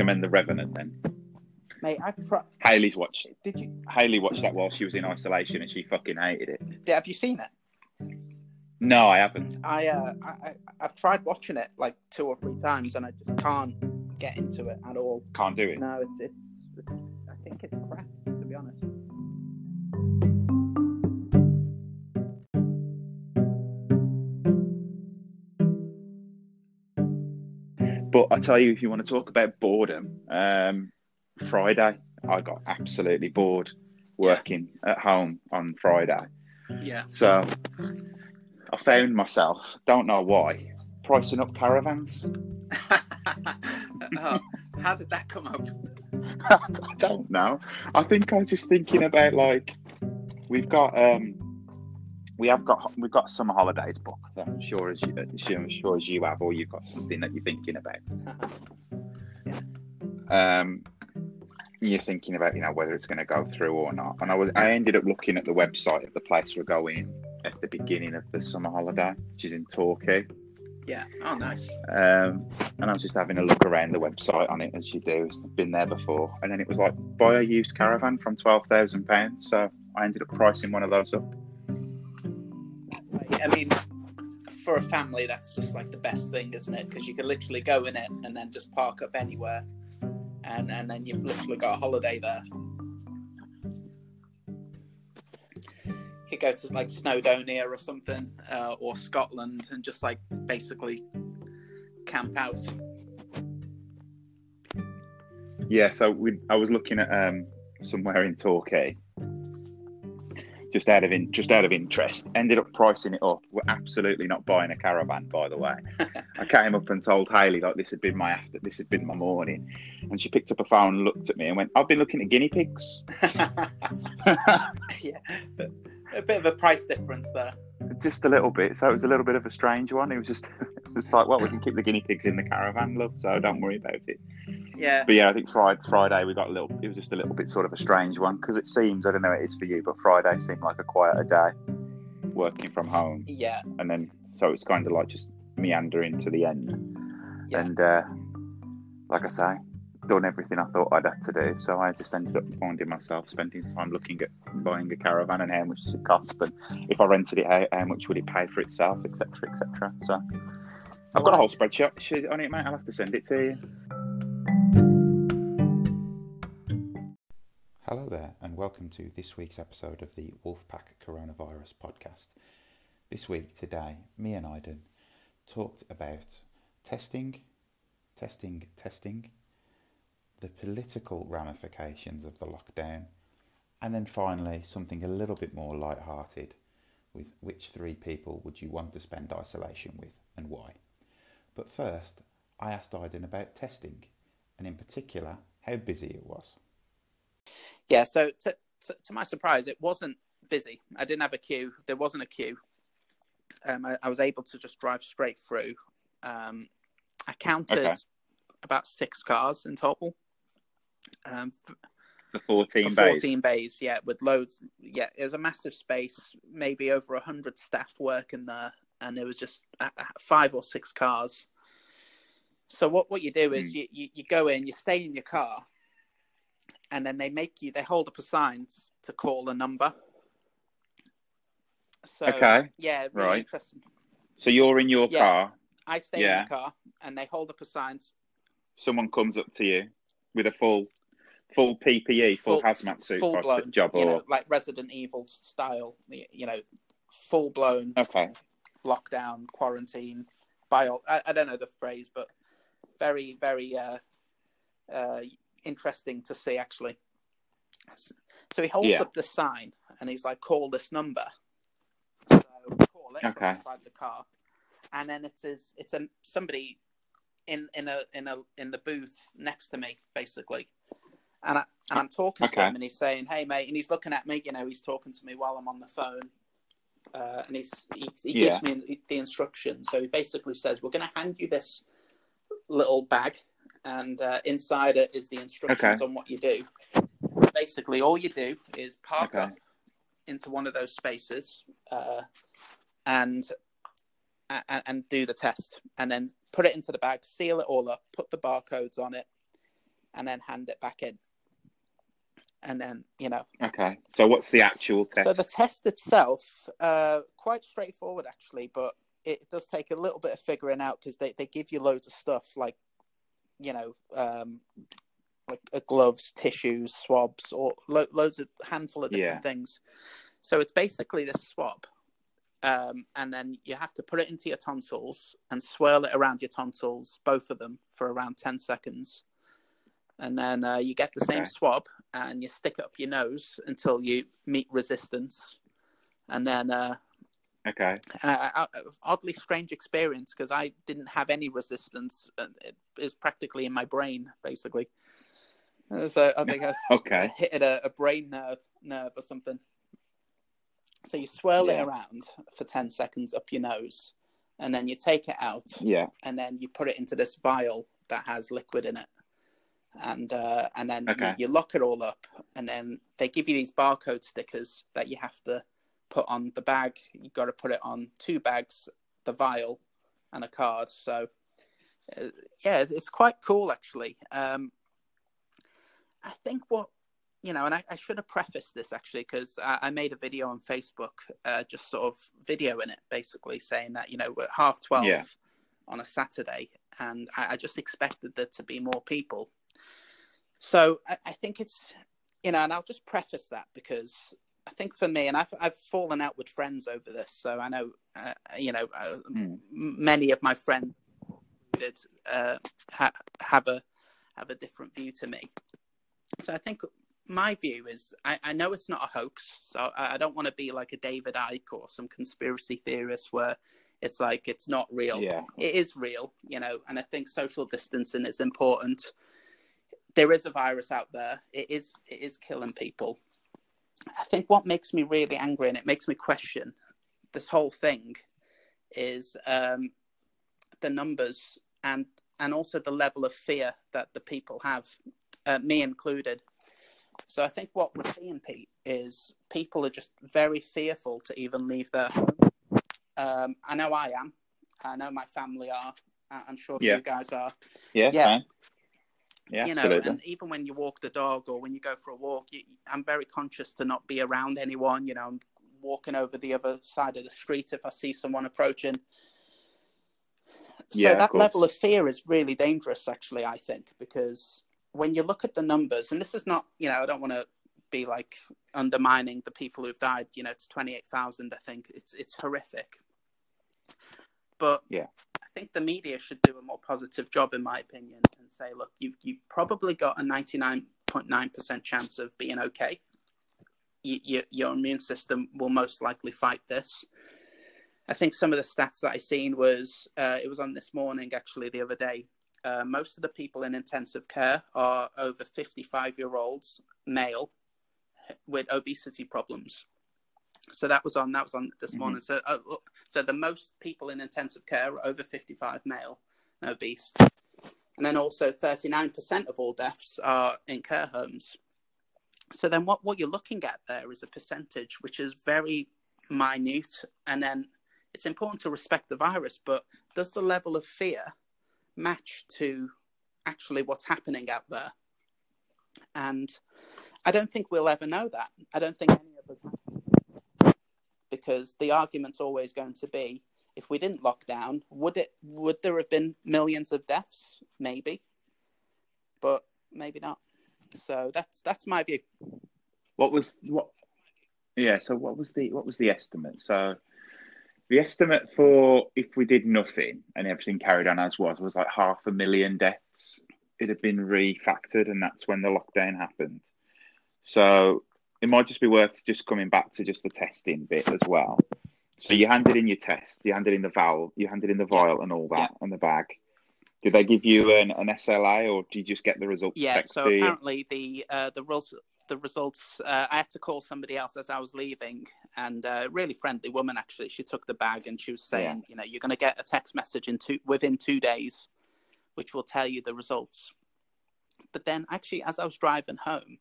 recommend The Revenant then. Mate, I've tried. Haley's watched. Did you? Haley watched that while she was in isolation, and she fucking hated it. Have you seen it? No, I haven't. I, uh, I, I I've tried watching it like two or three times, and I just can't get into it at all. Can't do it. No, it's it's. I tell you, if you want to talk about boredom, um, Friday I got absolutely bored working at home on Friday. Yeah. So I found myself, don't know why, pricing up caravans. oh, how did that come up? I don't know. I think I was just thinking about like we've got um we have got we've got summer holidays booked. I'm sure as you I'm sure as you have, or you've got something that you're thinking about. Um, you're thinking about you know whether it's going to go through or not. And I was I ended up looking at the website of the place we're going at the beginning of the summer holiday, which is in Torquay. Yeah. Oh, nice. Um, and I was just having a look around the website on it as you do. I've been there before, and then it was like buy a used caravan from twelve thousand pounds. So I ended up pricing one of those up. I mean, for a family, that's just like the best thing, isn't it? Because you can literally go in it and then just park up anywhere, and and then you've literally got a holiday there. You could go to like Snowdonia or something, uh, or Scotland, and just like basically camp out. Yeah, so we, I was looking at um, somewhere in Torquay, just out of in, just out of interest. Ended up pricing it up. We're absolutely not buying a caravan, by the way. I came up and told Haley like this had been my after, this had been my morning, and she picked up a phone and looked at me and went, "I've been looking at guinea pigs." yeah, a bit of a price difference there. Just a little bit. So it was a little bit of a strange one. It was just, it was like, well, we can keep the guinea pigs in the caravan, love. So don't worry about it. Yeah, But yeah, I think Friday, Friday we got a little. It was just a little bit sort of a strange one because it seems I don't know what it is for you, but Friday seemed like a quieter day, working from home, yeah, and then so it's kind of like just meandering to the end. Yeah. And uh, like I say, done everything I thought I'd had to do. So I just ended up finding myself spending time looking at buying a caravan and how much it cost, and if I rented it, how, how much would it pay for itself, etc., etc. So I've got a whole spreadsheet on it, mate. I'll have to send it to you. Hello there, and welcome to this week's episode of the Wolfpack Coronavirus Podcast. This week, today, me and Aydin talked about testing, testing, testing, the political ramifications of the lockdown, and then finally, something a little bit more light-hearted with which three people would you want to spend isolation with and why. But first, I asked Aydin about testing, and in particular, how busy it was. yeah. So to, to, to my surprise, it wasn't busy. I didn't have a queue. There wasn't a queue. Um, I, I was able to just drive straight through. Um, I counted Okay. about six cars in total. Um, The 14 for bays. 14 bays, yeah, with loads. Yeah, it was a massive space, maybe over 100 staff working there, and there was just uh, uh, five or six cars. So what, what you do is Mm. you, you, you go in, you stay in your car, and then they make you, they hold up a sign to call a number. So, Okay. yeah, really right. interesting. So you're in your Yeah. car. I stay Yeah. in the car, and they hold up a sign. Someone comes up to you with a full, full PPE, full, hazmat suit full blown, job, or know, like Resident Evil style, you know, full blown okay, lockdown, quarantine, bio. I, I don't know the phrase, but very, very uh, uh, interesting to see actually. So he holds Yeah. up the sign and he's like, "Call this number." So call it Okay. inside the car, and then it is it's a somebody in in a in a in the booth next to me basically, and I and I'm talking to him and he's saying, "Hey mate," and he's looking at me. You know, he's talking to me while I'm on the phone, uh, and he's he, he gives me the instructions. So he basically says, "We're going to hand you this little bag, and uh, inside it is the instructions Okay. on what you do. Basically, all you do is park Okay. up into one of those spaces, uh, and and, and do the test, and then put it into the bag, seal it all up, put the barcodes on it, and then hand it back in. And then you know. Okay. So what's the actual test? So the test itself, uh, quite straightforward actually, but it does take a little bit of figuring out because they, they give you loads of stuff like, you know, um, like uh, gloves, tissues, swabs, or lo- loads of handful of different yeah. things. So it's basically this swab, um, and then you have to put it into your tonsils and swirl it around your tonsils, both of them, for around ten seconds, and then uh, you get the same okay. swab and you stick it up your nose until you meet resistance, and then uh, Okay. Uh, oddly strange experience because I didn't have any resistance. It is practically in my brain, basically. So I think I okay. hit a, a, brain nerve nerve or something. So you swirl yeah. it around for ten seconds up your nose, and then you take it out. Yeah. And then you put it into this vial that has liquid in it, and uh, and then okay. you, you lock it all up, and then they give you these barcode stickers that you have to put on the bag. You've got to put it on two bags, the vial, and a card. So, uh, yeah, it's quite cool actually. Um, I think what you know, and I, I should have prefaced this actually because I, I, made a video on Facebook, uh, just sort of videoing it, basically saying that you know we're half twelve yeah. on a Saturday, and I, I, just expected there to be more people. So I, I think it's you know, and I'll just preface that because I think for me, and I've I've fallen out with friends over this, so I know uh, you know uh, mm. many of my friends did uh, ha- have a have a different view to me. So I think my view is I, I know it's not a hoax, so I, I don't want to be like a David Icke or some conspiracy theorist where it's like it's not real. Yeah. It is real, you know, and I think social distancing is important. There is a virus out there. It is it is killing people. I think what makes me really angry and it makes me question this whole thing is um, the numbers and and also the level of fear that the people have, uh, me included. So I think what we're seeing, Pete, is people are just very fearful to even leave their home. Um, I know I am. I know my family are. I'm sure yeah. you guys are. Yeah, yeah. Fine. Yeah, you know, absolutely. and even when you walk the dog or when you go for a walk, you, I'm very conscious to not be around anyone. You know, I'm walking over the other side of the street if I see someone approaching. So yeah, that level of fear is really dangerous, actually. I think because when you look at the numbers, and this is not, you know, I don't want to be like undermining the people who've died. You know, it's twenty eight thousand. I think it's it's horrific. But yeah, I think the media should do a more positive job, in my opinion, and say, look, you've you've probably got a ninety nine point nine percent chance of being okay. You, you, your immune system will most likely fight this. I think some of the stats that I seen was uh, it was on this morning actually the other day uh, most of the people in intensive care are over 55 year olds, male, with obesity problems. So that was on that was on this mm-hmm. morning. So uh, so the most people in intensive care are over 55 male and obese, and then also 39% of all deaths are in care homes. So then what what you're looking at there is a percentage which is very minute, and then it's important to respect the virus, but does the level of fear match to actually what's happening out there. And I don't think we'll ever know that. I don't think any of us because the argument's always going to be if we didn't lock down, would it would there have been millions of deaths? Maybe. But maybe not. So that's that's my view. What was what yeah, so what was the what was the estimate? So the estimate for if we did nothing and everything carried on as was was like half a million deaths. It had been refactored, and that's when the lockdown happened. So it might just be worth just coming back to just the testing bit as well. So you handed in your test, you handed in the valve, you handed in the vial and all that, yeah. and the bag. Did they give you an, an SLA, or did you just get the results? Yeah, so apparently the uh, the the results. Uh, I had to call somebody else as I was leaving, and a uh, really friendly woman actually. She took the bag and she was saying, yeah. you know, you're going to get a text message in two within two days, which will tell you the results. But then, actually, as I was driving home,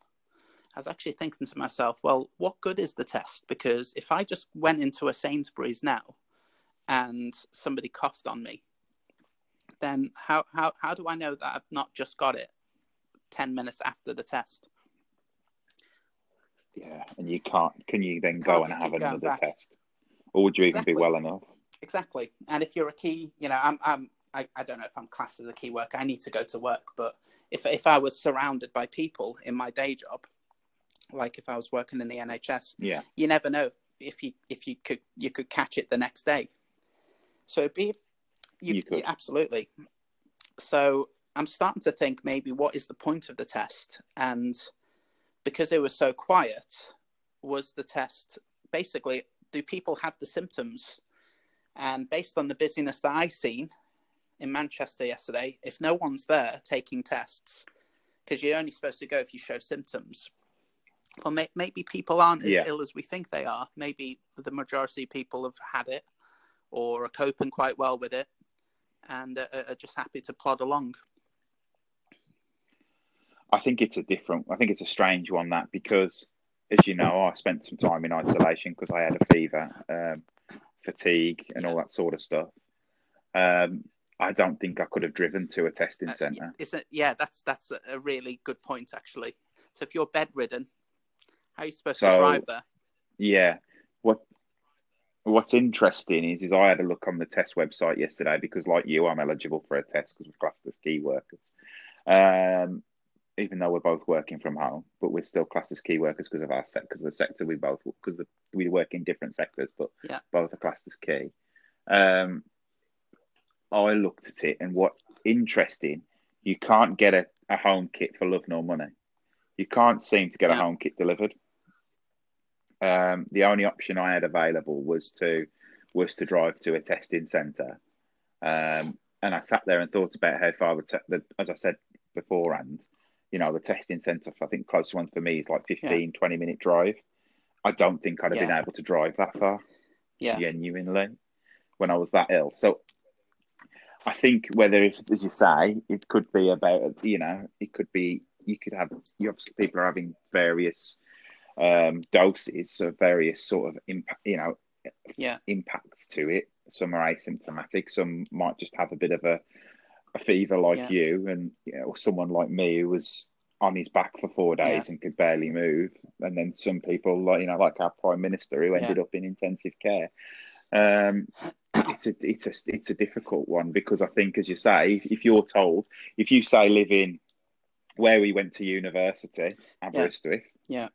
I was actually thinking to myself, well, what good is the test? Because if I just went into a Sainsbury's now and somebody coughed on me, then how how how do I know that I've not just got it ten minutes after the test. Yeah, and you can't. Can you then go and have another back. test, or would you exactly. even be well enough? Exactly. And if you're a key, you know, I'm, I'm, I, I don't know if I'm classed as a key worker. I need to go to work, but if if I was surrounded by people in my day job, like if I was working in the NHS, yeah, you never know if you if you could you could catch it the next day. So it'd be you, you could. absolutely. So I'm starting to think maybe what is the point of the test? And because it was so quiet, was the test basically do people have the symptoms? And based on the busyness that I seen in Manchester yesterday, if no one's there taking tests, because you're only supposed to go if you show symptoms. Well, may- maybe people aren't as yeah. ill as we think they are. Maybe the majority of people have had it or are coping quite well with it and are just happy to plod along. I think it's a different. I think it's a strange one that because, as you know, I spent some time in isolation because I had a fever, um, fatigue, and all that sort of stuff. Um, I don't think I could have driven to a testing uh, centre. Is it? Yeah, that's that's a really good point actually. So if you're bedridden, how are you supposed so, to drive there? Yeah, what what's interesting is is I had a look on the test website yesterday because, like you, I'm eligible for a test because we're classed as key workers. Um, even though we're both working from home, but we're still classed as key workers because of our set because the sector we both because we work in different sectors, but yeah. both are classed as key. Um, I looked at it and what interesting, you can't get a, a home kit for love nor money. You can't seem to get yeah. a home kit delivered. Um, the only option I had available was to was to drive to a testing centre, um, and I sat there and thought about how far the, te- the as I said beforehand, you know, the testing centre, I think closest one for me is like 15, yeah. 20 minute drive. I don't think I'd have yeah. been able to drive that far. Yeah. Genuinely. When I was that ill. So I think whether, if, as you say, it could be about, you know, it could be, you could have, you obviously people are having various um, doses of various sort of impact, you know, yeah, impacts to it. Some are asymptomatic, some might just have a bit of a a fever like yeah. you, and you know, someone like me who was on his back for four days yeah. and could barely move, and then some people like you know, like our prime minister who ended yeah. up in intensive care. Um, it's a it's a it's a difficult one because I think, as you say, if, if you're told, if you say live in where we went to university, Aberystwyth, yeah,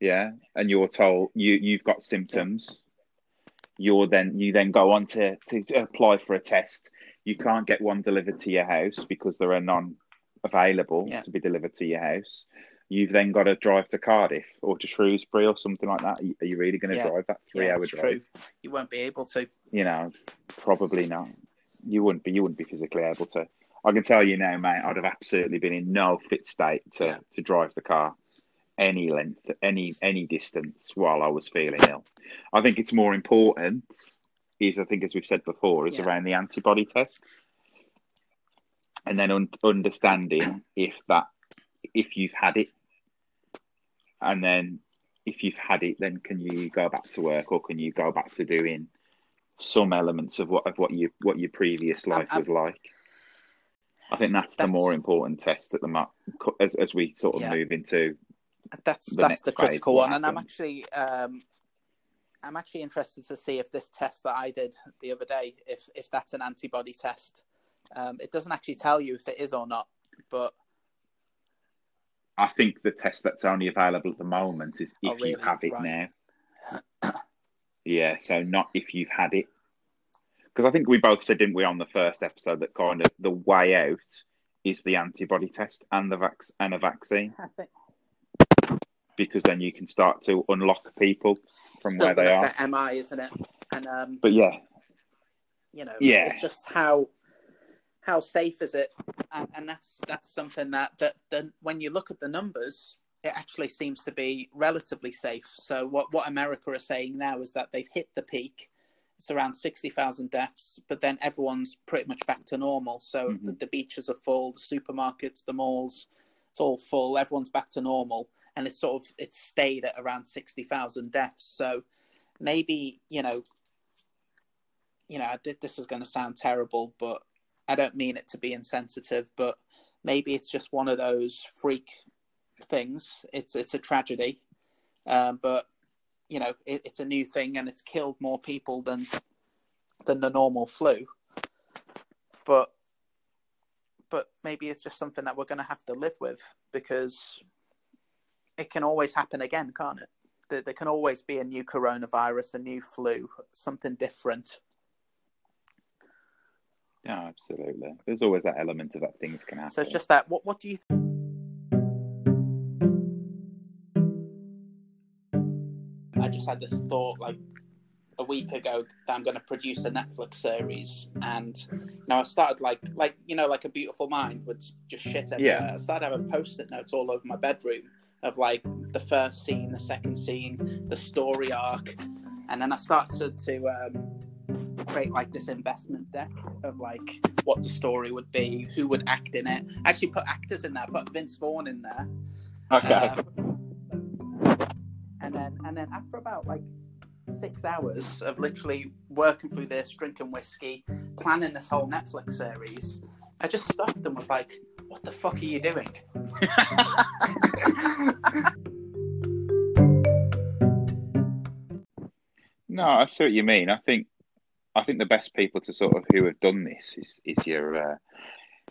yeah, and you're told you you've got symptoms, you're then you then go on to to apply for a test you can't get one delivered to your house because there are none available yeah. to be delivered to your house. You've then got to drive to Cardiff or to Shrewsbury or something like that. Are you really going to yeah. drive that three-hour drive? True. You won't be able to. You know, probably not. You wouldn't be. You wouldn't be physically able to. I can tell you now, mate. I'd have absolutely been in no fit state to to drive the car any length, any any distance while I was feeling ill. I think it's more important is, I think, as we've said before, is yeah. around the antibody test, and then un- understanding if that if you've had it, and then if you've had it, then can you go back to work or can you go back to doing some elements of what of what you what your previous life was like? I think that's, that's, the more important test at the moment as as we sort of yeah. move into. That's the that's the critical one, and I'm actually um, I'm actually interested to see if this test that I did the other day, if if that's an antibody test. Um, it doesn't actually tell you if it is or not, but I think the test that's only available at the moment is if oh, really? you have it right. now. yeah, so not if you've had it, because I think we both said, didn't we, on the first episode that kind of the way out is the antibody test and the vac- and a vaccine. I think because then you can start to unlock people from Still where they are. MI, isn't it? And um, but yeah, you know, yeah, it's just how how safe is it? And, and that's that's something that that then when you look at the numbers, it actually seems to be relatively safe. So what what America are saying now is that they've hit the peak. It's around sixty thousand deaths, but then everyone's pretty much back to normal. So mm-hmm. the, the beaches are full, the supermarkets, the malls, it's all full. Everyone's back to normal and it's sort of it's stayed at around sixty thousand deaths. So maybe you know, you know, this is going to sound terrible, but I don't mean it to be insensitive, but maybe it's just one of those freak things. It's it's a tragedy, um, but you know it, it's a new thing and it's killed more people than than the normal flu. But but maybe it's just something that we're going to have to live with because it can always happen again, can't it? There, there can always be a new coronavirus, a new flu, something different. Yeah, absolutely. There's always that element of that things can happen. So it's just that. What What do you? Th- I just had this thought, like a week ago that I'm going to produce a Netflix series, and you know I started like like you know like a Beautiful Mind would just shit everywhere. Yeah. I started having post-it notes all over my bedroom of like the first scene, the second scene, the story arc, and then I started to um, create like this investment deck of like what the story would be, who would act in it. I actually put actors in there, put Vince Vaughn in there. Okay. Um, and then and then after about like six hours of literally working through this, drinking whiskey, planning this whole Netflix series, I just stopped and was like, "What the fuck are you doing?" no, I see what you mean. I think, I think the best people to sort of who have done this is is your uh,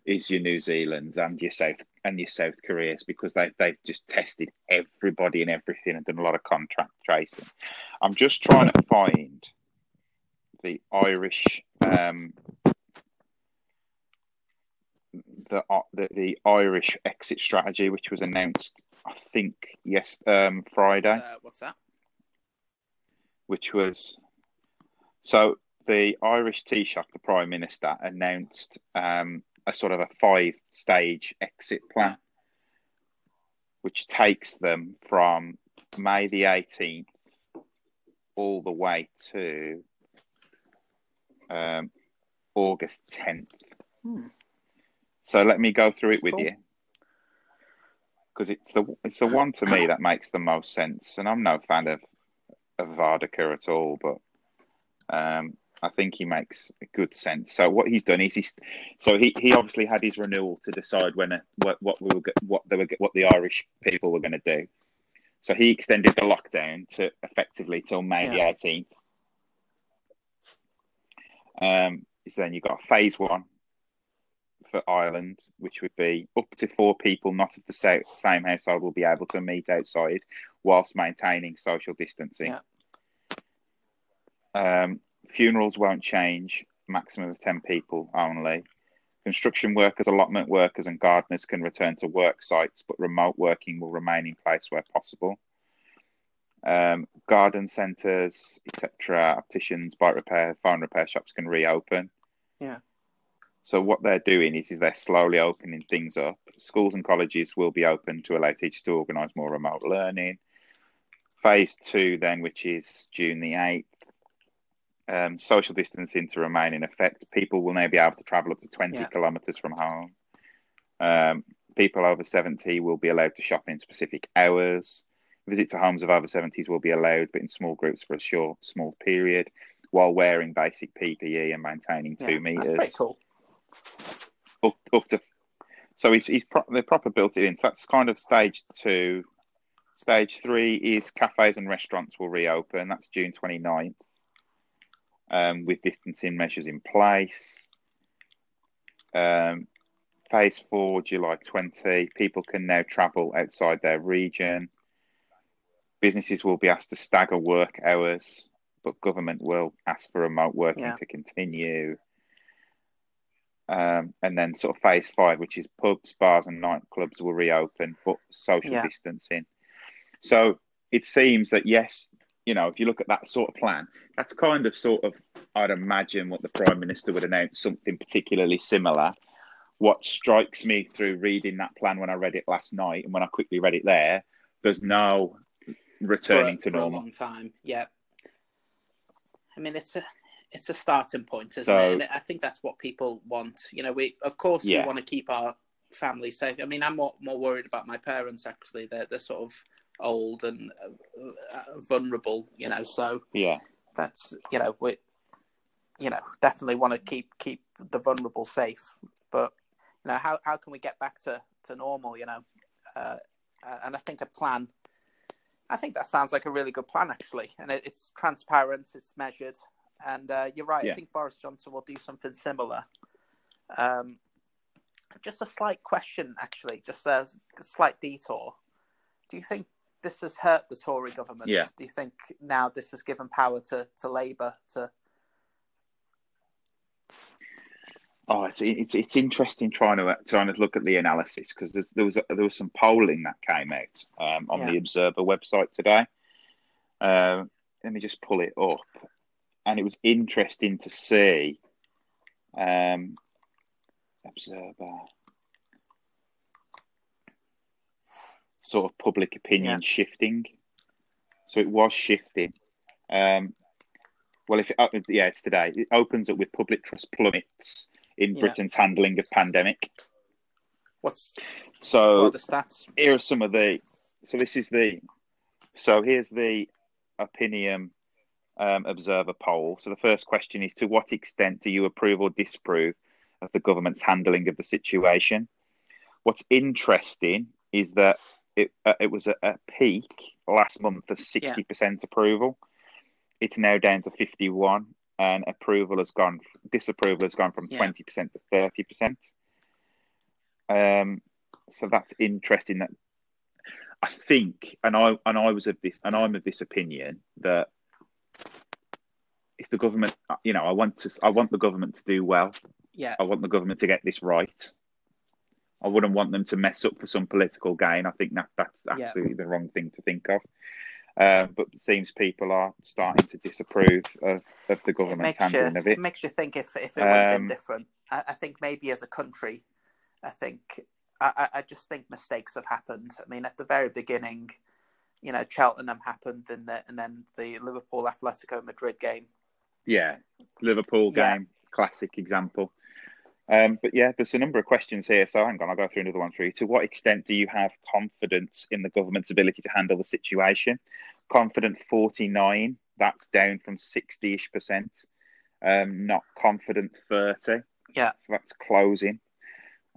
is your New Zealand's and your South and your South Koreas because they they've just tested everybody and everything and done a lot of contract tracing. I'm just trying to find the Irish um, the, uh, the the Irish exit strategy, which was announced, I think, yes, um, Friday. Uh, what's that? Which was so the Irish Taoiseach, the Prime Minister, announced um, a sort of a five stage exit plan, which takes them from May the 18th all the way to um, August 10th. Hmm. So let me go through it with cool. you because it's the it's the one to me that makes the most sense. And I'm no fan of of Varadkar at all, but um, I think he makes good sense. So what he's done is he's so he, he obviously had his renewal to decide when a, what what we were what they were what the Irish people were going to do. So he extended the lockdown to effectively till May yeah. the eighteenth. Um, so then you've got phase one for Ireland, which would be up to four people not of the same household will be able to meet outside whilst maintaining social distancing. Yeah. Um, funerals won't change, maximum of 10 people only. Construction workers, allotment workers, and gardeners can return to work sites, but remote working will remain in place where possible. Um, garden centres, etc., opticians, bike repair, phone repair shops can reopen. Yeah. So what they're doing is, is they're slowly opening things up. Schools and colleges will be open to allow teachers to organise more remote learning. Phase two, then, which is June the eighth, um, social distancing to remain in effect. People will now be able to travel up to 20 yeah. kilometres from home. Um, people over 70 will be allowed to shop in specific hours. Visit to homes of over 70s will be allowed, but in small groups for a short, small period, while wearing basic PPE and maintaining two yeah, meters. That's pretty cool. Up, up to, so he's, he's pro- they're proper built it in. So that's kind of stage two. Stage three is cafes and restaurants will reopen. That's June 29th um, with distancing measures in place. Um, phase four, July 20, people can now travel outside their region. Businesses will be asked to stagger work hours, but government will ask for remote working yeah. to continue. Um, and then, sort of phase five, which is pubs, bars, and nightclubs will reopen, but social yeah. distancing. So it seems that yes, you know, if you look at that sort of plan, that's kind of sort of, I'd imagine what the Prime Minister would announce something particularly similar. What strikes me through reading that plan when I read it last night and when I quickly read it there, there's no returning for, to normal. A long time, yeah. I mean, it's a it's a starting point, isn't so, it? And I think that's what people want. You know, we of course yeah. we want to keep our family safe. I mean, I'm more more worried about my parents actually. They're they're sort of old and uh, uh, vulnerable, you know. So yeah, that's you know we, you know, definitely want to keep keep the vulnerable safe. But you know, how how can we get back to to normal? You know, uh, and I think a plan. I think that sounds like a really good plan, actually, and it, it's transparent, it's measured, and uh, you're right. Yeah. I think Boris Johnson will do something similar. Um, just a slight question, actually, just a slight detour. Do you think this has hurt the Tory government? Yeah. Do you think now this has given power to, to Labour to? Oh, it's it's it's interesting trying to trying to look at the analysis because there was there was some polling that came out um, on yeah. the Observer website today. Uh, let me just pull it up, and it was interesting to see. Um, Observer. Sort of public opinion yeah. shifting. So it was shifting. Um, well, if it, uh, yeah, it's today. It opens up with public trust plummets in yeah. Britain's handling of pandemic. What's so? What are the stats? Here are some of the. So this is the. So here's the opinion um, observer poll. So the first question is: To what extent do you approve or disapprove of the government's handling of the situation? What's interesting is that it uh, it was at a peak last month of sixty yeah. percent approval. It's now down to fifty one, and approval has gone disapproval has gone from twenty yeah. percent to thirty percent. Um, so that's interesting. That I think, and I and I was of this, and I'm of this opinion that if the government, you know, I want to, I want the government to do well. Yeah, I want the government to get this right. I wouldn't want them to mess up for some political gain. I think that that's absolutely yeah. the wrong thing to think of. Uh, but it seems people are starting to disapprove of, of the government's handling you, of it. It makes you think if, if it would have been different. I, I, think maybe as a country, I think I, I just think mistakes have happened. I mean, at the very beginning, you know, Cheltenham happened, and, the, and then the Liverpool Atletico Madrid game. Yeah, Liverpool game, yeah. classic example. Um, but yeah, there's a number of questions here. So hang on, I'll go through another one for you. To what extent do you have confidence in the government's ability to handle the situation? Confident 49, that's down from 60 ish percent. Um, not confident 30. Yeah. So that's closing.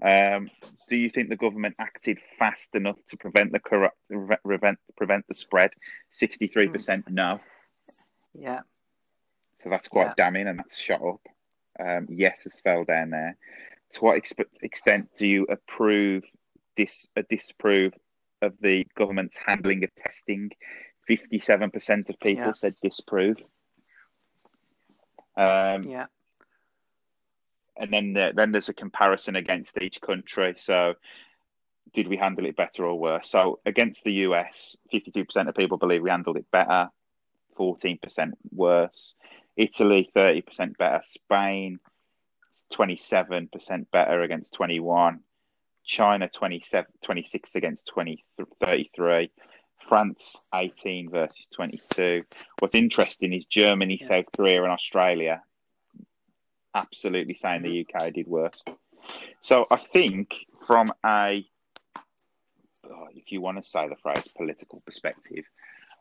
Um, do you think the government acted fast enough to prevent the corrupt, prevent, prevent the spread? 63% mm. no. Yeah. So that's quite yeah. damning and that's shot up. Um, yes has fell down there. To what extent do you approve this, uh, disapprove of the government's handling of testing? Fifty-seven percent of people yeah. said disapprove. Um, yeah. And then there, then there's a comparison against each country. So, did we handle it better or worse? So, against the US, fifty-two percent of people believe we handled it better. Fourteen percent worse. Italy, 30% better. Spain, 27% better against 21. China, 27, 26 against 20, 33. France, 18 versus 22. What's interesting is Germany, yeah. South Korea, and Australia absolutely saying the. UK did worse. So I think from a, oh, if you want to say the phrase political perspective,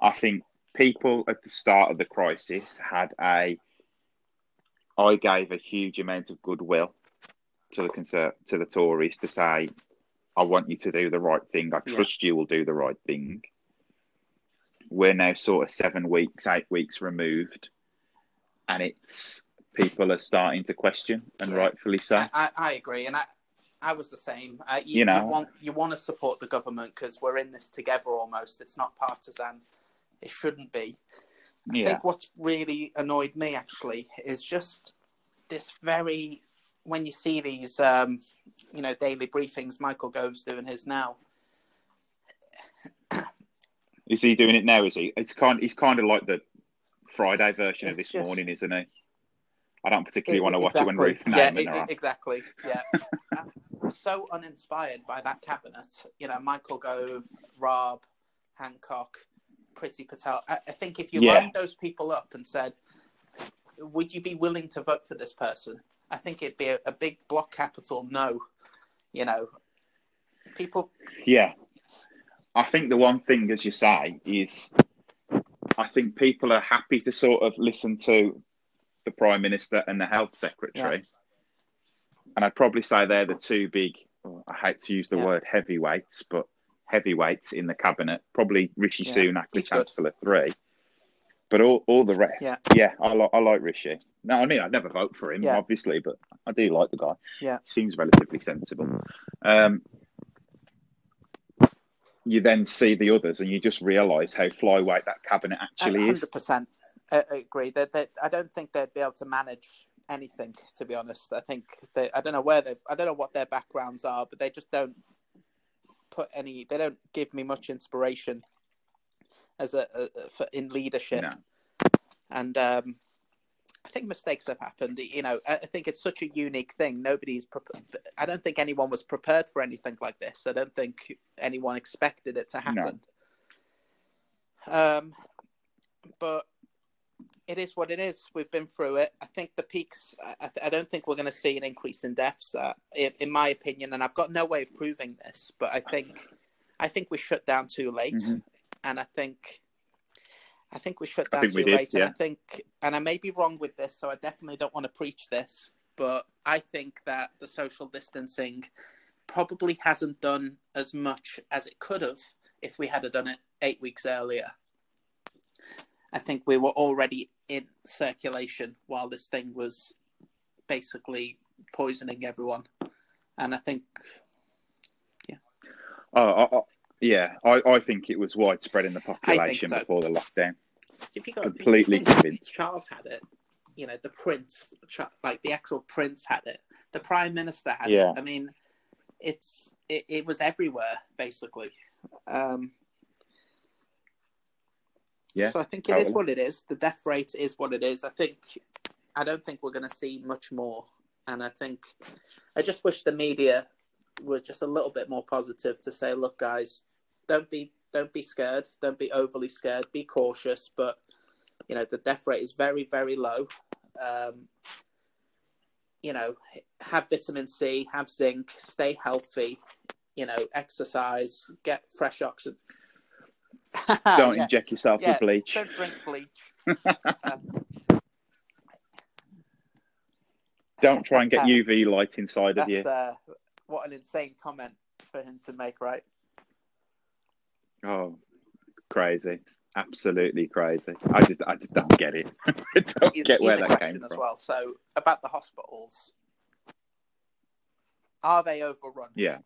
I think people at the start of the crisis had a I gave a huge amount of goodwill to the conser- to the Tories to say, I want you to do the right thing. I trust yeah. you will do the right thing. We're now sort of seven weeks, eight weeks removed, and it's people are starting to question, and yeah. rightfully so. I, I, agree, and I I was the same. Uh, you, you, know, you want you want to support the government because we're in this together. Almost, it's not partisan it shouldn't be. I yeah. think what's really annoyed me actually is just this very when you see these um, you know daily briefings Michael Gove's doing his now. Is he doing it now? Is he? It's kind. He's kind of like the Friday version it's of this just, morning, isn't he? I don't particularly it, want to watch exactly. it when Ruth and yeah, it, exactly. Yeah, so uninspired by that cabinet. You know, Michael Gove, Rob, Hancock. Priti Patel. I, I think if you yeah. lined those people up and said, "Would you be willing to vote for this person?" I think it'd be a, a big block capital no. You know, people. Yeah, I think the one thing, as you say, is I think people are happy to sort of listen to the prime minister and the health secretary. and I'd probably say they're the two big. Oh, I hate to use the yeah. word heavyweights, but heavyweights in the cabinet. Probably Rishi yeah, Sunak, the Chancellor, good. three. But all, all the rest, yeah, yeah I, li- I like Rishi. No, I mean I'd never vote for him, yeah. obviously, but I do like the guy. Yeah, seems relatively sensible. Um, you then see the others, and you just realise how flyweight that cabinet actually 100%. is. Hundred percent, I agree. That I don't think they'd be able to manage anything. To be honest, I think they. I don't know where they. I don't know what their backgrounds are, but they just don't put any. They don't give me much inspiration as a, a for, in leadership. No. And um, I think mistakes have happened. You know, I think it's such a unique thing. Nobody's. I don't think anyone was prepared for anything like this. I don't think anyone expected it to happen. No. Um, but it is what it is. We've been through it. I think the peaks. I, I don't think we're going to see an increase in deaths, uh, in, in, my opinion. And I've got no way of proving this, but I think, I think we shut down too late, mm-hmm. and I think, I think we shut down too did, late. Yeah. And I think, and I may be wrong with this, so I definitely don't want to preach this, but I think that the social distancing probably hasn't done as much as it could have if we had done it eight weeks earlier. I think we were already in circulation while this thing was basically poisoning everyone, and I think, yeah. Oh, yeah, I, I think it was widespread in the population so. before the lockdown. So if you got, Completely if you convinced. Charles had it. You know, the prince, like the actual prince had it. The prime minister had yeah. it. I mean, it's it, it was everywhere basically. Um, yeah. So I think it totally. is what it is. The death rate is what it is. I think I don't think we're going to see much more. And I think I just wish the media were just a little bit more positive to say, look, guys, don't be don't be scared, don't be overly scared, be cautious. But you know, the death rate is very very low. Um, you know, have vitamin C, have zinc, stay healthy. You know, exercise, get fresh oxygen, don't yeah. inject yourself yeah, with bleach. Don't drink bleach. um, don't try and get UV light inside of you. Uh, what an insane comment for him to make, right? Oh, crazy! Absolutely crazy. I just, I just don't get it. I don't he's, get where that came from. As well. So about the hospitals, are they overrun? Yeah.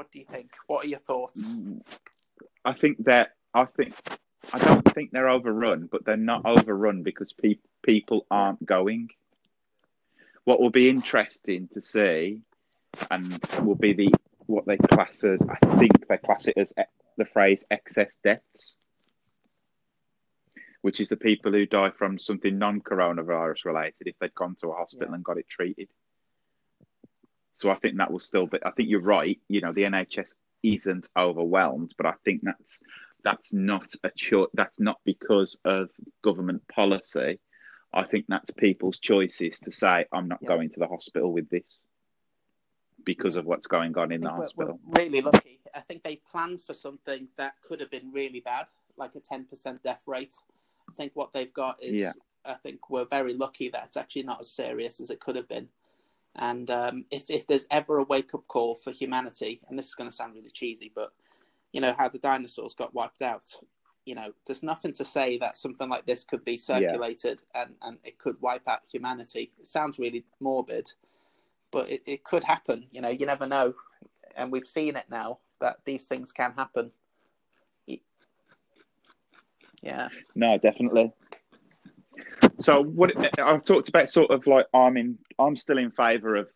What do you think? What are your thoughts? I think that I think I don't think they're overrun, but they're not overrun because pe- people aren't going. What will be interesting to see, and will be the what they class as I think they class it as the phrase excess deaths, which is the people who die from something non-coronavirus related if they'd gone to a hospital yeah. and got it treated. So I think that will still be. I think you're right. You know, the NHS isn't overwhelmed, but I think that's that's not a cho- That's not because of government policy. I think that's people's choices to say, "I'm not yeah. going to the hospital with this." because of what's going on in the hospital. We're really lucky. I think they planned for something that could have been really bad, like a 10% death rate. I think what they've got is, yeah. I think we're very lucky that it's actually not as serious as it could have been. And um, if if there's ever a wake up call for humanity, and this is going to sound really cheesy, but you know how the dinosaurs got wiped out. You know, there's nothing to say that something like this could be circulated yeah. and, and it could wipe out humanity. It sounds really morbid, but it, it could happen. You know, you never know. And we've seen it now that these things can happen. Yeah. No, definitely. So what I've talked about, sort of like I'm in, I'm still in favour of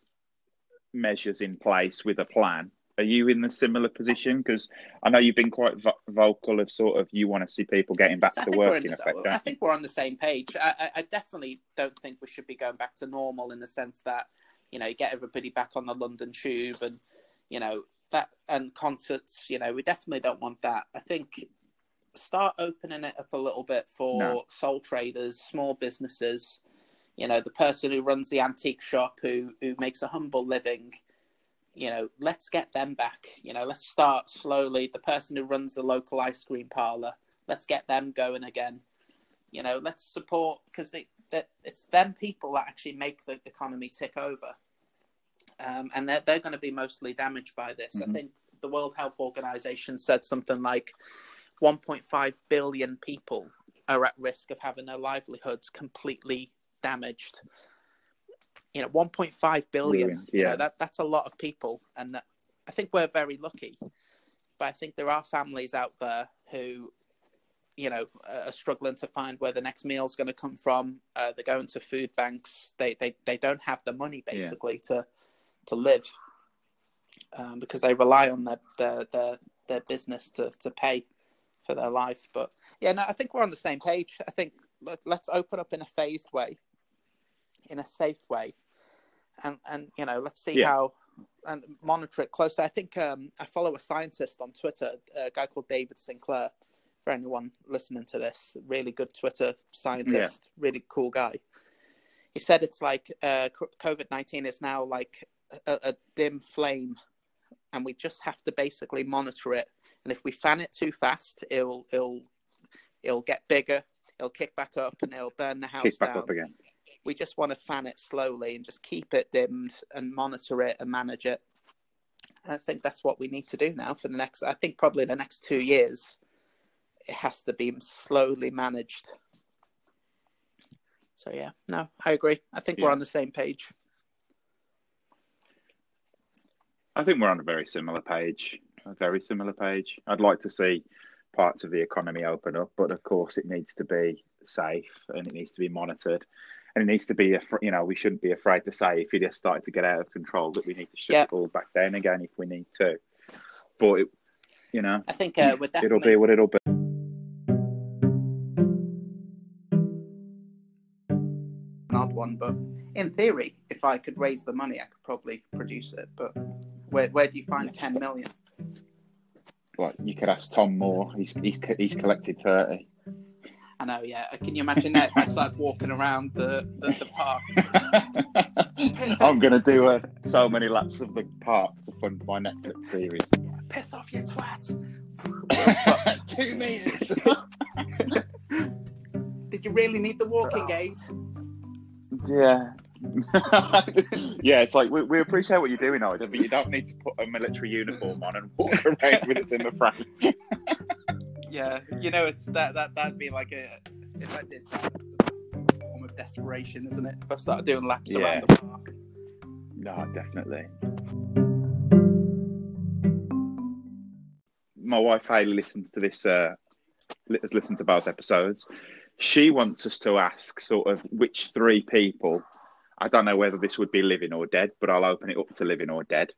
measures in place with a plan. Are you in the similar position? Because I know you've been quite vo- vocal of sort of you want to see people getting back so to work. In effect, I think we're on the same page. I, I, definitely don't think we should be going back to normal in the sense that you know get everybody back on the London Tube and you know that and concerts. You know, we definitely don't want that. I think start opening it up a little bit for no. sole traders, small businesses. You know, the person who runs the antique shop who who makes a humble living. You know, let's get them back. You know, let's start slowly. The person who runs the local ice cream parlor, let's get them going again. You know, let's support because they that it's them people that actually make the economy tick over, um, and they're they're going to be mostly damaged by this. Mm-hmm. I think the World Health Organization said something like 1.5 billion people are at risk of having their livelihoods completely damaged. You know, 1.5 billion. Yeah. You know, that that's a lot of people, and I think we're very lucky. But I think there are families out there who, you know, are struggling to find where the next meal is going to come from. Uh, they're going to food banks. They they they don't have the money basically yeah. to to live um, because they rely on their their their, their business to, to pay for their life. But yeah, no, I think we're on the same page. I think let, us open up in a phased way, in a safe way, and and you know let's see yeah. how and monitor it closely. I think um, I follow a scientist on Twitter, a guy called David Sinclair. For anyone listening to this, really good Twitter scientist, yeah. really cool guy. He said it's like uh, COVID nineteen is now like a, a dim flame, and we just have to basically monitor it and if we fan it too fast, it'll it'll it'll get bigger, it'll kick back up, and it'll burn the house kick back down. up again. We just want to fan it slowly and just keep it dimmed and monitor it and manage it. I think that's what we need to do now for the next. I think probably the next two years, it has to be slowly managed. So yeah, no, I agree. I think yeah. we're on the same page. I think we're on a very similar page a very similar page. I'd like to see parts of the economy open up, but of course it needs to be safe and it needs to be monitored. And it needs to be, you know, we shouldn't be afraid to say if it has started to get out of control that we need to shut yep. it all back down again if we need to. But, it, you know, I think uh, definitely... it'll be what it'll be. An odd one, but in theory, if I could raise the money, I could probably produce it. But where, where do you find yes. 10 million? Well, you could ask Tom Moore. He's he's he's collected thirty. I know, yeah. Can you imagine that I started walking around the, the, the park? I'm going to do uh, so many laps of the park to fund my Netflix series. Piss off, you twat! Two metres! Did you really need the walking aid? Yeah. yeah, it's like we, we appreciate what you're doing, Ida, but you don't need to put a military uniform on and walk around with us in the front. yeah, you know, it's that that that'd be like a if I did that, form of desperation, isn't it? If I started doing laps yeah. around the park. No, definitely. My wife Haley listens to this. Uh, has listened to both episodes. She wants us to ask sort of which three people I don't know whether this would be living or dead, but I'll open it up to living or dead.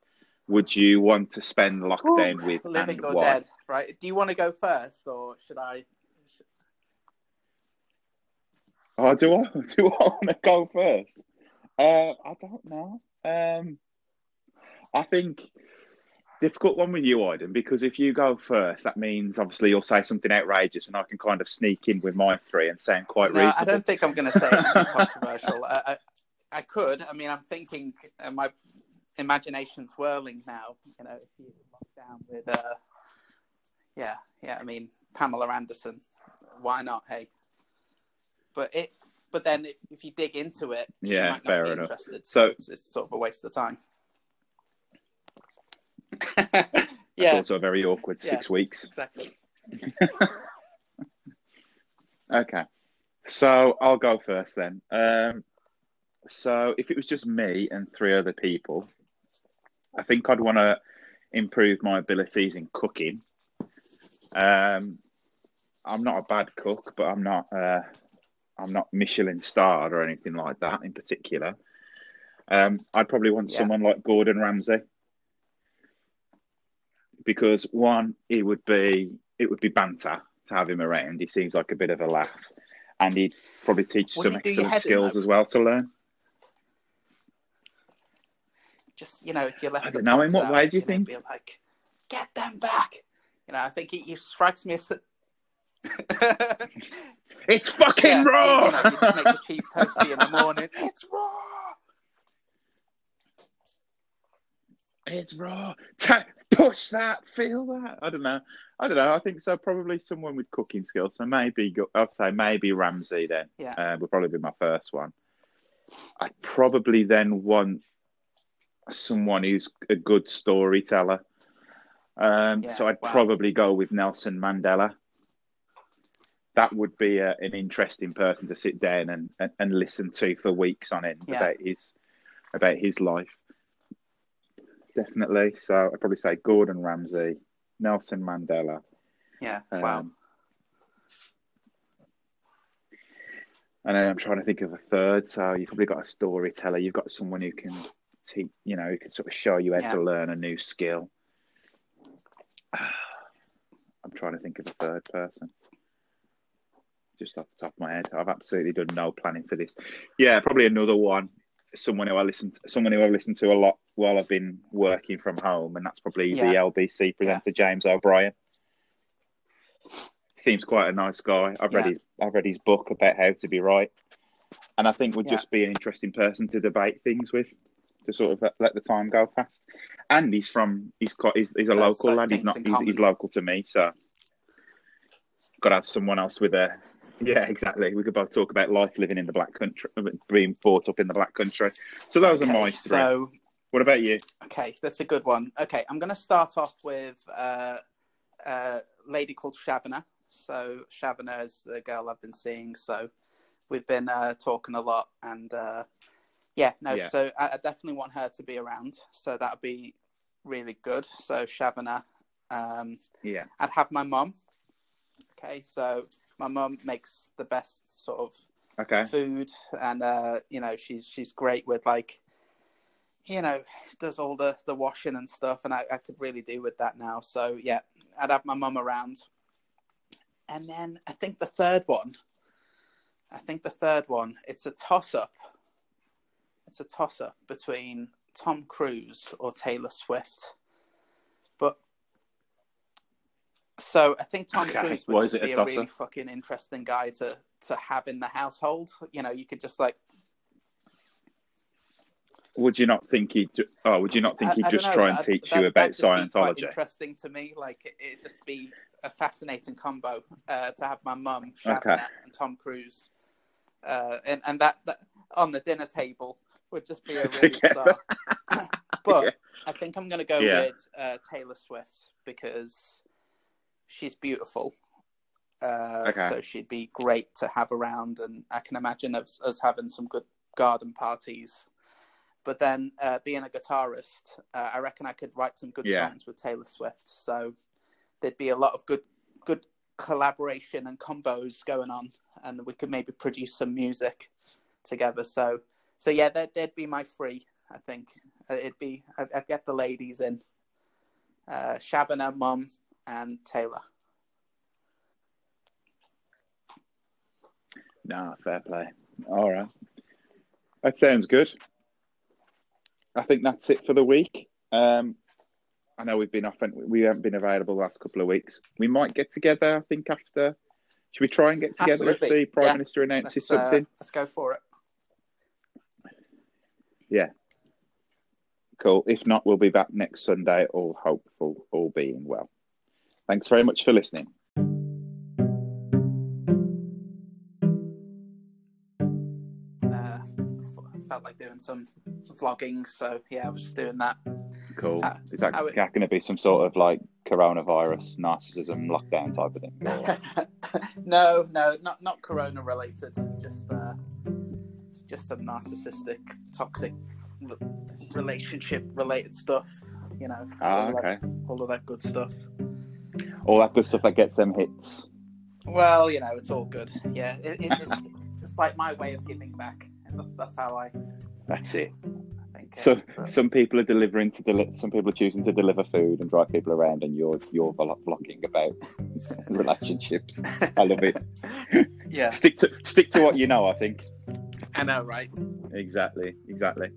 Would you want to spend lockdown Ooh, with living or why? dead? Right? Do you want to go first, or should I? Oh, do I? Do I want to go first? Uh, I don't know. Um, I think difficult one with you, Aydin, because if you go first, that means obviously you'll say something outrageous, and I can kind of sneak in with my three and sound quite no, reasonable. I don't think I'm going to say anything controversial. I, I could. I mean, I'm thinking uh, my imagination's whirling now. You know, if you lock down with, uh, yeah, yeah. I mean, Pamela Anderson. Why not? Hey, but it. But then, if you dig into it, yeah, fair enough. Interested, so, so it's, it's, sort of a waste of time. yeah, it's also a very awkward yeah, six weeks. Exactly. okay, so I'll go first then. Um, so if it was just me and three other people, I think I'd want to improve my abilities in cooking. Um, I'm not a bad cook, but I'm not uh, I'm not Michelin starred or anything like that in particular. Um, I'd probably want yeah. someone like Gordon Ramsay because one, it would be it would be banter to have him around. He seems like a bit of a laugh, and he'd probably teach some excellent skills as well to learn just you know, if you left. I don't know. In what out, way do you, you think? Know, be like, get them back. You know, I think he, he strikes me as. it's fucking yeah, raw. You, know, you make the cheese toasty in the morning. It's raw. It's raw. Ta- push that, feel that. I don't know. I don't know. I think so. Probably someone with cooking skills. So maybe I'd say maybe Ramsay then. Yeah, uh, would probably be my first one. I'd probably then want someone who's a good storyteller. Um, yeah, so I'd wow. probably go with Nelson Mandela. That would be a, an interesting person to sit down and, and, and listen to for weeks on end yeah. about his about his life. Definitely. So I'd probably say Gordon Ramsay, Nelson Mandela. Yeah. Um, wow. And then I'm trying to think of a third. So you've probably got a storyteller. You've got someone who can teach, you know, who can sort of show you how yeah. to learn a new skill. I'm trying to think of a third person. Just off the top of my head, I've absolutely done no planning for this. Yeah, probably another one. Someone who I listen to, someone who I've listened to a lot while I've been working from home, and that's probably yeah. the LBC presenter yeah. James O'Brien. Seems quite a nice guy. I've read his I've read his book about how to be right, and I think would just be an interesting person to debate things with to sort of let the time go past. And he's from he's quite he's, he's a so local lad. He's not he's, he's, local to me, so got to have someone else with a. Yeah, exactly. We could both talk about life living in the black country, being brought up in the black country. So those okay, are my three. So, what about you? Okay, that's a good one. Okay, I'm going to start off with uh, a lady called Shavana. So Shavana is the girl I've been seeing. So we've been uh, talking a lot, and uh, yeah, no. Yeah. So I, I, definitely want her to be around. So that would be really good. So Shavana. Um, yeah. I'd have my mom. Okay, so my mom makes the best sort of okay food, and uh, you know she's she's great with like, you know, does all the the washing and stuff, and I, I could really do with that now. So yeah, I'd have my mom around. And then I think the third one. I think the third one. It's a toss up it's a toss up between Tom Cruise or Taylor Swift. But so I think Tom okay. Cruise would just be a, a really fucking interesting guy to to have in the household. You know, you could just like. Would you not think he? Oh, would you not think he'd just try and teach that, you about Scientology? interesting to me. Like it, would just be a fascinating combo uh, to have my mum, okay. and Tom Cruise, uh, and and that, that on the dinner table would just be a really bizarre. but yeah. I think I'm going to go yeah. with uh, Taylor Swift because she's beautiful. Uh, okay. So she'd be great to have around, and I can imagine us, us having some good garden parties. But then, uh, being a guitarist, uh, I reckon I could write some good yeah. songs with Taylor Swift. So there'd be a lot of good, good collaboration and combos going on, and we could maybe produce some music together. So so yeah, that would be my three. I think uh, it'd be I'd, I'd get the ladies in, uh, Shavana, Mum, and Taylor. Nah, fair play. All right, that sounds good. I think that's it for the week. Um, I know we've been off and we haven't been available the last couple of weeks. We might get together. I think after. Should we try and get together Absolutely. if the prime yeah. minister announces let's, uh, something? Uh, let's go for it. Yeah. Cool. If not, we'll be back next Sunday, all hopeful, all being well. Thanks very much for listening. Uh, felt like doing some vlogging, so yeah, I was just doing that. Cool. Uh, Is that, that going to be some sort of like coronavirus, narcissism, lockdown type of thing? no, no, not not corona related. Just uh, just some narcissistic, toxic relationship related stuff. You know, ah, all okay. That, all of that good stuff. All that good stuff that gets them hits. Well, you know, it's all good. Yeah, it, it, it's, it's like my way of giving back, and that's that's how I. That's it. so some people are delivering to deli- some people are choosing to deliver food and drive people around, and you're you're vlogging about relationships. I love it. Yeah, stick to stick to what you know. I think. Know, right? Exactly, exactly.